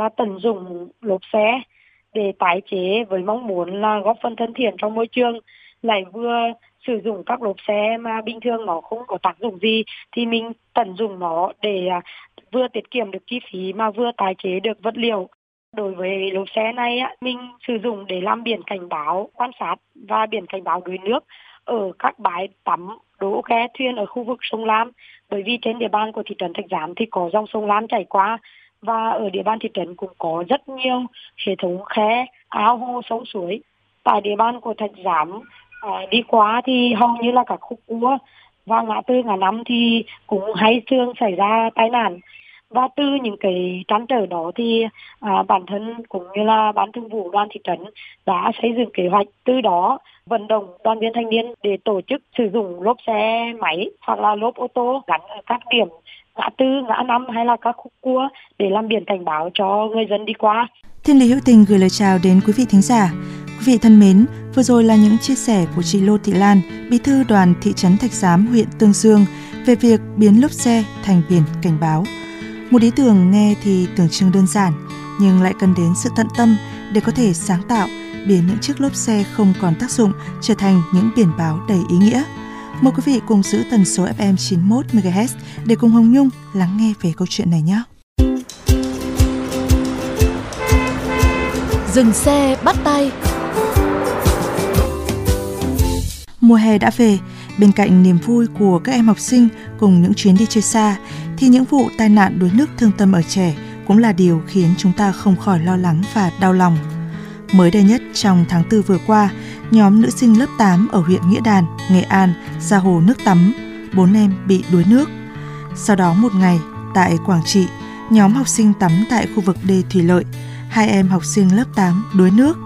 là tận dụng lốp xe để tái chế với mong muốn là góp phần thân thiện trong môi trường, lại vừa sử dụng các lốp xe mà bình thường nó không có tác dụng gì thì mình tận dụng nó để à, vừa tiết kiệm được chi phí mà vừa tái chế được vật liệu. Đối với lốp xe này mình sử dụng để làm biển cảnh báo, quan sát và biển cảnh báo đuối nước ở các bãi tắm đỗ ghe thuyền ở khu vực sông Lam. Bởi vì trên địa bàn của thị trấn Thạch Giám thì có dòng sông Lam chảy qua và ở địa bàn thị trấn cũng có rất nhiều hệ thống khe ao hồ sông suối. Tại địa bàn của Thạch Giám à, đi qua thì hầu như là các khúc cua. Và ngã tư ngã năm thì cũng hay thường xảy ra tai nạn. Và từ những cái trăn trở đó thì à, bản thân cũng như là ban thường vụ đoàn thị trấn đã xây dựng kế hoạch từ đó vận động đoàn viên thanh niên để tổ chức sử dụng lốp xe máy hoặc là lốp ô tô gắn ở các điểm ngã tư ngã năm hay là các khúc cua để làm biển cảnh báo cho người dân đi qua Thiên lý hữu tình gửi lời chào đến quý vị thính giả. Quý vị thân mến, vừa rồi là những chia sẻ của chị Lô Thị Lan, bí thư đoàn thị trấn Thạch Giám, huyện Tương Dương về việc biến lốp xe thành biển cảnh báo. Một ý tưởng nghe thì tưởng chừng đơn giản, nhưng lại cần đến sự tận tâm để có thể sáng tạo, biến những chiếc lốp xe không còn tác dụng trở thành những biển báo đầy ý nghĩa. Mời quý vị cùng giữ tần số FM 91 MHz để cùng Hồng Nhung lắng nghe về câu chuyện này nhé. Dừng xe bắt tay Mùa hè đã về, bên cạnh niềm vui của các em học sinh cùng những chuyến đi chơi xa, thì những vụ tai nạn đuối nước thương tâm ở trẻ cũng là điều khiến chúng ta không khỏi lo lắng và đau lòng. Mới đây nhất trong tháng 4 vừa qua, nhóm nữ sinh lớp 8 ở huyện Nghĩa Đàn, Nghệ An ra hồ nước tắm, bốn em bị đuối nước. Sau đó một ngày, tại Quảng Trị, nhóm học sinh tắm tại khu vực đê Thủy Lợi, hai em học sinh lớp 8 đuối nước.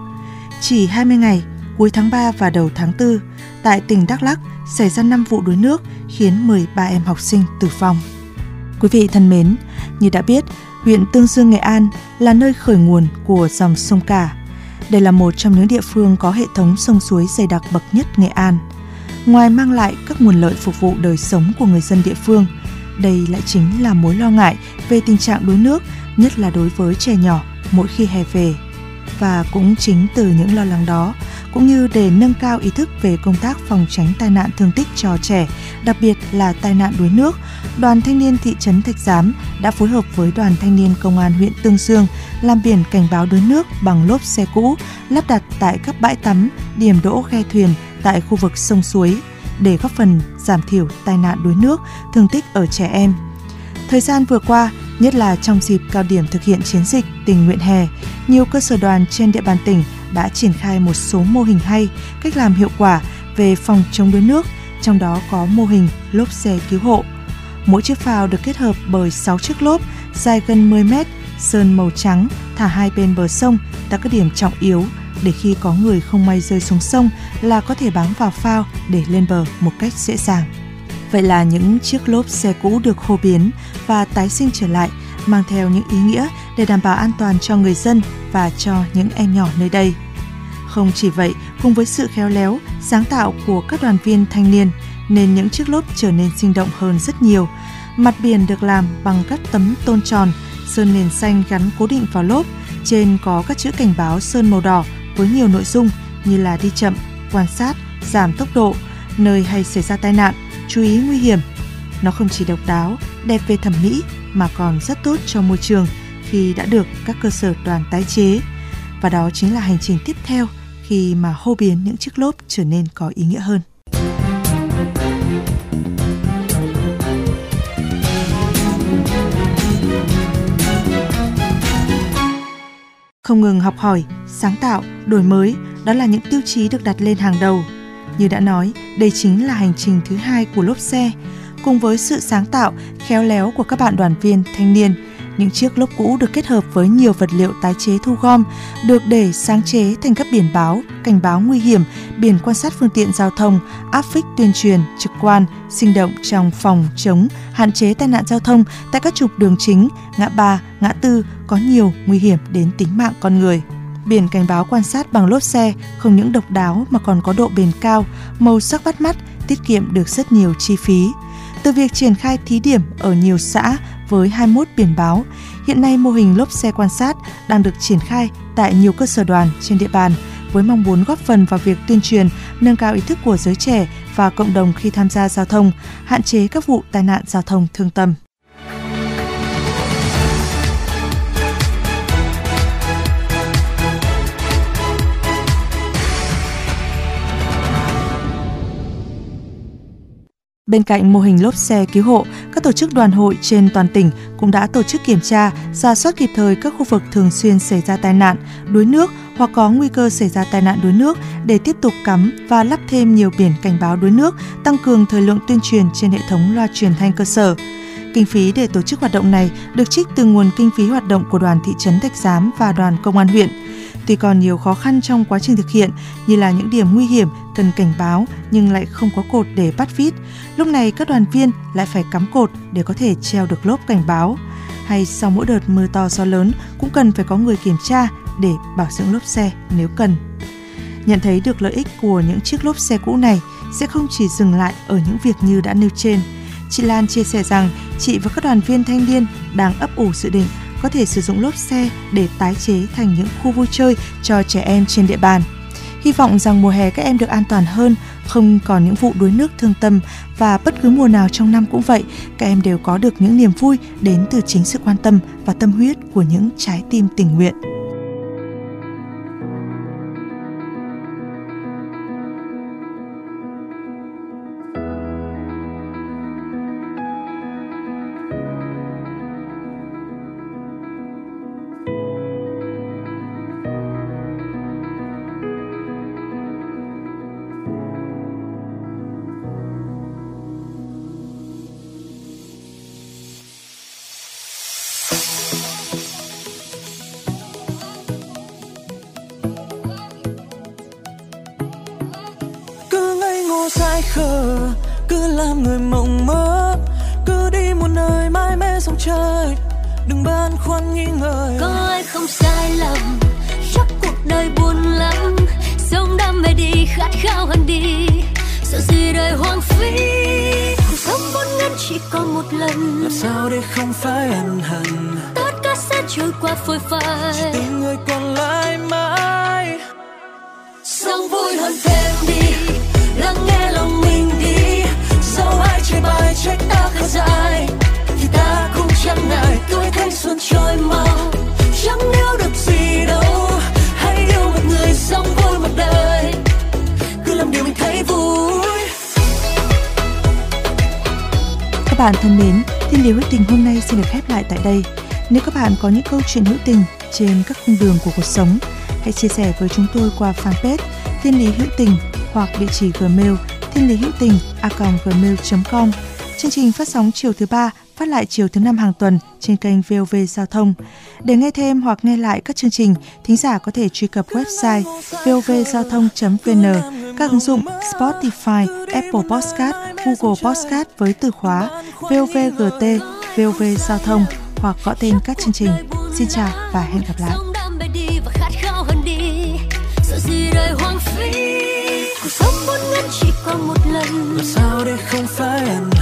Chỉ 20 ngày, cuối tháng 3 và đầu tháng 4, tại tỉnh Đắk Lắk xảy ra 5 vụ đuối nước khiến 13 em học sinh tử vong. Quý vị thân mến, như đã biết, huyện Tương Dương Nghệ An là nơi khởi nguồn của dòng sông Cả. Đây là một trong những địa phương có hệ thống sông suối dày đặc bậc nhất Nghệ An. Ngoài mang lại các nguồn lợi phục vụ đời sống của người dân địa phương, đây lại chính là mối lo ngại về tình trạng đuối nước, nhất là đối với trẻ nhỏ mỗi khi hè về. Và cũng chính từ những lo lắng đó, cũng như để nâng cao ý thức về công tác phòng tránh tai nạn thương tích cho trẻ, đặc biệt là tai nạn đuối nước, Đoàn Thanh niên thị trấn Thạch Giám đã phối hợp với Đoàn Thanh niên Công an huyện Tương Dương làm biển cảnh báo đuối nước bằng lốp xe cũ lắp đặt tại các bãi tắm, điểm đỗ ghe thuyền tại khu vực sông suối để góp phần giảm thiểu tai nạn đuối nước, thương tích ở trẻ em. Thời gian vừa qua, nhất là trong dịp cao điểm thực hiện chiến dịch tình nguyện hè, nhiều cơ sở đoàn trên địa bàn tỉnh đã triển khai một số mô hình hay, cách làm hiệu quả về phòng chống đuối nước, trong đó có mô hình lốp xe cứu hộ. Mỗi chiếc phao được kết hợp bởi 6 chiếc lốp dài gần 10 mét, sơn màu trắng, thả hai bên bờ sông tại các điểm trọng yếu để khi có người không may rơi xuống sông là có thể bám vào phao để lên bờ một cách dễ dàng. Vậy là những chiếc lốp xe cũ được hô biến và tái sinh trở lại mang theo những ý nghĩa để đảm bảo an toàn cho người dân và cho những em nhỏ nơi đây. Không chỉ vậy, cùng với sự khéo léo, sáng tạo của các đoàn viên thanh niên nên những chiếc lốp trở nên sinh động hơn rất nhiều. Mặt biển được làm bằng các tấm tôn tròn, sơn nền xanh gắn cố định vào lốp, trên có các chữ cảnh báo sơn màu đỏ với nhiều nội dung như là đi chậm, quan sát, giảm tốc độ, nơi hay xảy ra tai nạn, chú ý nguy hiểm. Nó không chỉ độc đáo, đẹp về thẩm mỹ mà còn rất tốt cho môi trường khi đã được các cơ sở đoàn tái chế. Và đó chính là hành trình tiếp theo khi mà hô biến những chiếc lốp trở nên có ý nghĩa hơn. Không ngừng học hỏi, sáng tạo, đổi mới, đó là những tiêu chí được đặt lên hàng đầu. Như đã nói, đây chính là hành trình thứ hai của lốp xe. Cùng với sự sáng tạo, khéo léo của các bạn đoàn viên, thanh niên, những chiếc lốp cũ được kết hợp với nhiều vật liệu tái chế thu gom, được để sáng chế thành các biển báo, cảnh báo nguy hiểm, biển quan sát phương tiện giao thông, áp phích tuyên truyền, trực quan, sinh động trong phòng chống, hạn chế tai nạn giao thông tại các trục đường chính, ngã ba, ngã tư có nhiều nguy hiểm đến tính mạng con người. Biển cảnh báo quan sát bằng lốp xe không những độc đáo mà còn có độ bền cao, màu sắc bắt mắt, tiết kiệm được rất nhiều chi phí. Từ việc triển khai thí điểm ở nhiều xã với 21 biển báo, hiện nay mô hình lốp xe quan sát đang được triển khai tại nhiều cơ sở đoàn trên địa bàn với mong muốn góp phần vào việc tuyên truyền, nâng cao ý thức của giới trẻ và cộng đồng khi tham gia giao thông, hạn chế các vụ tai nạn giao thông thương tâm. Bên cạnh mô hình lốp xe cứu hộ, các tổ chức đoàn hội trên toàn tỉnh cũng đã tổ chức kiểm tra, ra soát kịp thời các khu vực thường xuyên xảy ra tai nạn, đuối nước hoặc có nguy cơ xảy ra tai nạn đuối nước để tiếp tục cắm và lắp thêm nhiều biển cảnh báo đuối nước, tăng cường thời lượng tuyên truyền trên hệ thống loa truyền thanh cơ sở. Kinh phí để tổ chức hoạt động này được trích từ nguồn kinh phí hoạt động của đoàn thị trấn Thạch Giám và đoàn công an huyện. Tuy còn nhiều khó khăn trong quá trình thực hiện, như là những điểm nguy hiểm, cần cảnh báo, nhưng lại không có cột để bắt vít. Lúc này các đoàn viên lại phải cắm cột để có thể treo được lốp cảnh báo. Hay sau mỗi đợt mưa to gió lớn, cũng cần phải có người kiểm tra để bảo dưỡng lốp xe nếu cần. Nhận thấy được lợi ích của những chiếc lốp xe cũ này, sẽ không chỉ dừng lại ở những việc như đã nêu trên. Chị Lan chia sẻ rằng chị và các đoàn viên thanh niên đang ấp ủ dự định có thể sử dụng lốp xe để tái chế thành những khu vui chơi cho trẻ em trên địa bàn. Hy vọng rằng mùa hè các em được an toàn hơn, không còn những vụ đuối nước thương tâm và bất cứ mùa nào trong năm cũng vậy, các em đều có được những niềm vui đến từ chính sự quan tâm và tâm huyết của những trái tim tình nguyện. Dại khờ cứ làm người mộng mơ cứ đi một nơi mãi mê sông trời đừng băn khoăn nghi ngờ. Có ai không sai lầm chắc cuộc đời buồn lắm. Sống đam mê đi khát khao hơn đi. Sợ gì đời hoang phí cuộc sống vốn ngắn chỉ còn một lần. Làm sao để không phải ân hận? Tất cả sẽ trôi qua phôi phai. Chỉ tình người còn lại mãi. Sống vui hơn thêm đi trách ta khá dại thì ta cũng chẳng ngại tuổi thanh xuân trôi mau chẳng níu được gì đâu hãy yêu một người sống vui một đời cứ làm điều mình thấy vui Các bạn thân mến, Thiên lý hữu tình hôm nay xin được khép lại tại đây. Nếu các bạn có những câu chuyện hữu tình trên các cung đường của cuộc sống, hãy chia sẻ với chúng tôi qua fanpage Thiên lý hữu tình hoặc địa chỉ gmail thiên lý hữu tình a gmail.com. Chương trình phát sóng chiều thứ ba, phát lại chiều thứ năm hàng tuần trên kênh VOV Giao thông. Để nghe thêm hoặc nghe lại các chương trình, thính giả có thể truy cập website vovgiao thông.vn, các ứng dụng Spotify, Apple Podcast, Google Podcast với từ khóa VOVGT, VOV Giao thông hoặc gõ tên các chương trình. Xin chào và hẹn gặp lại. cuộc sống vốn ngắn chỉ còn một lần làm sao để không phải ân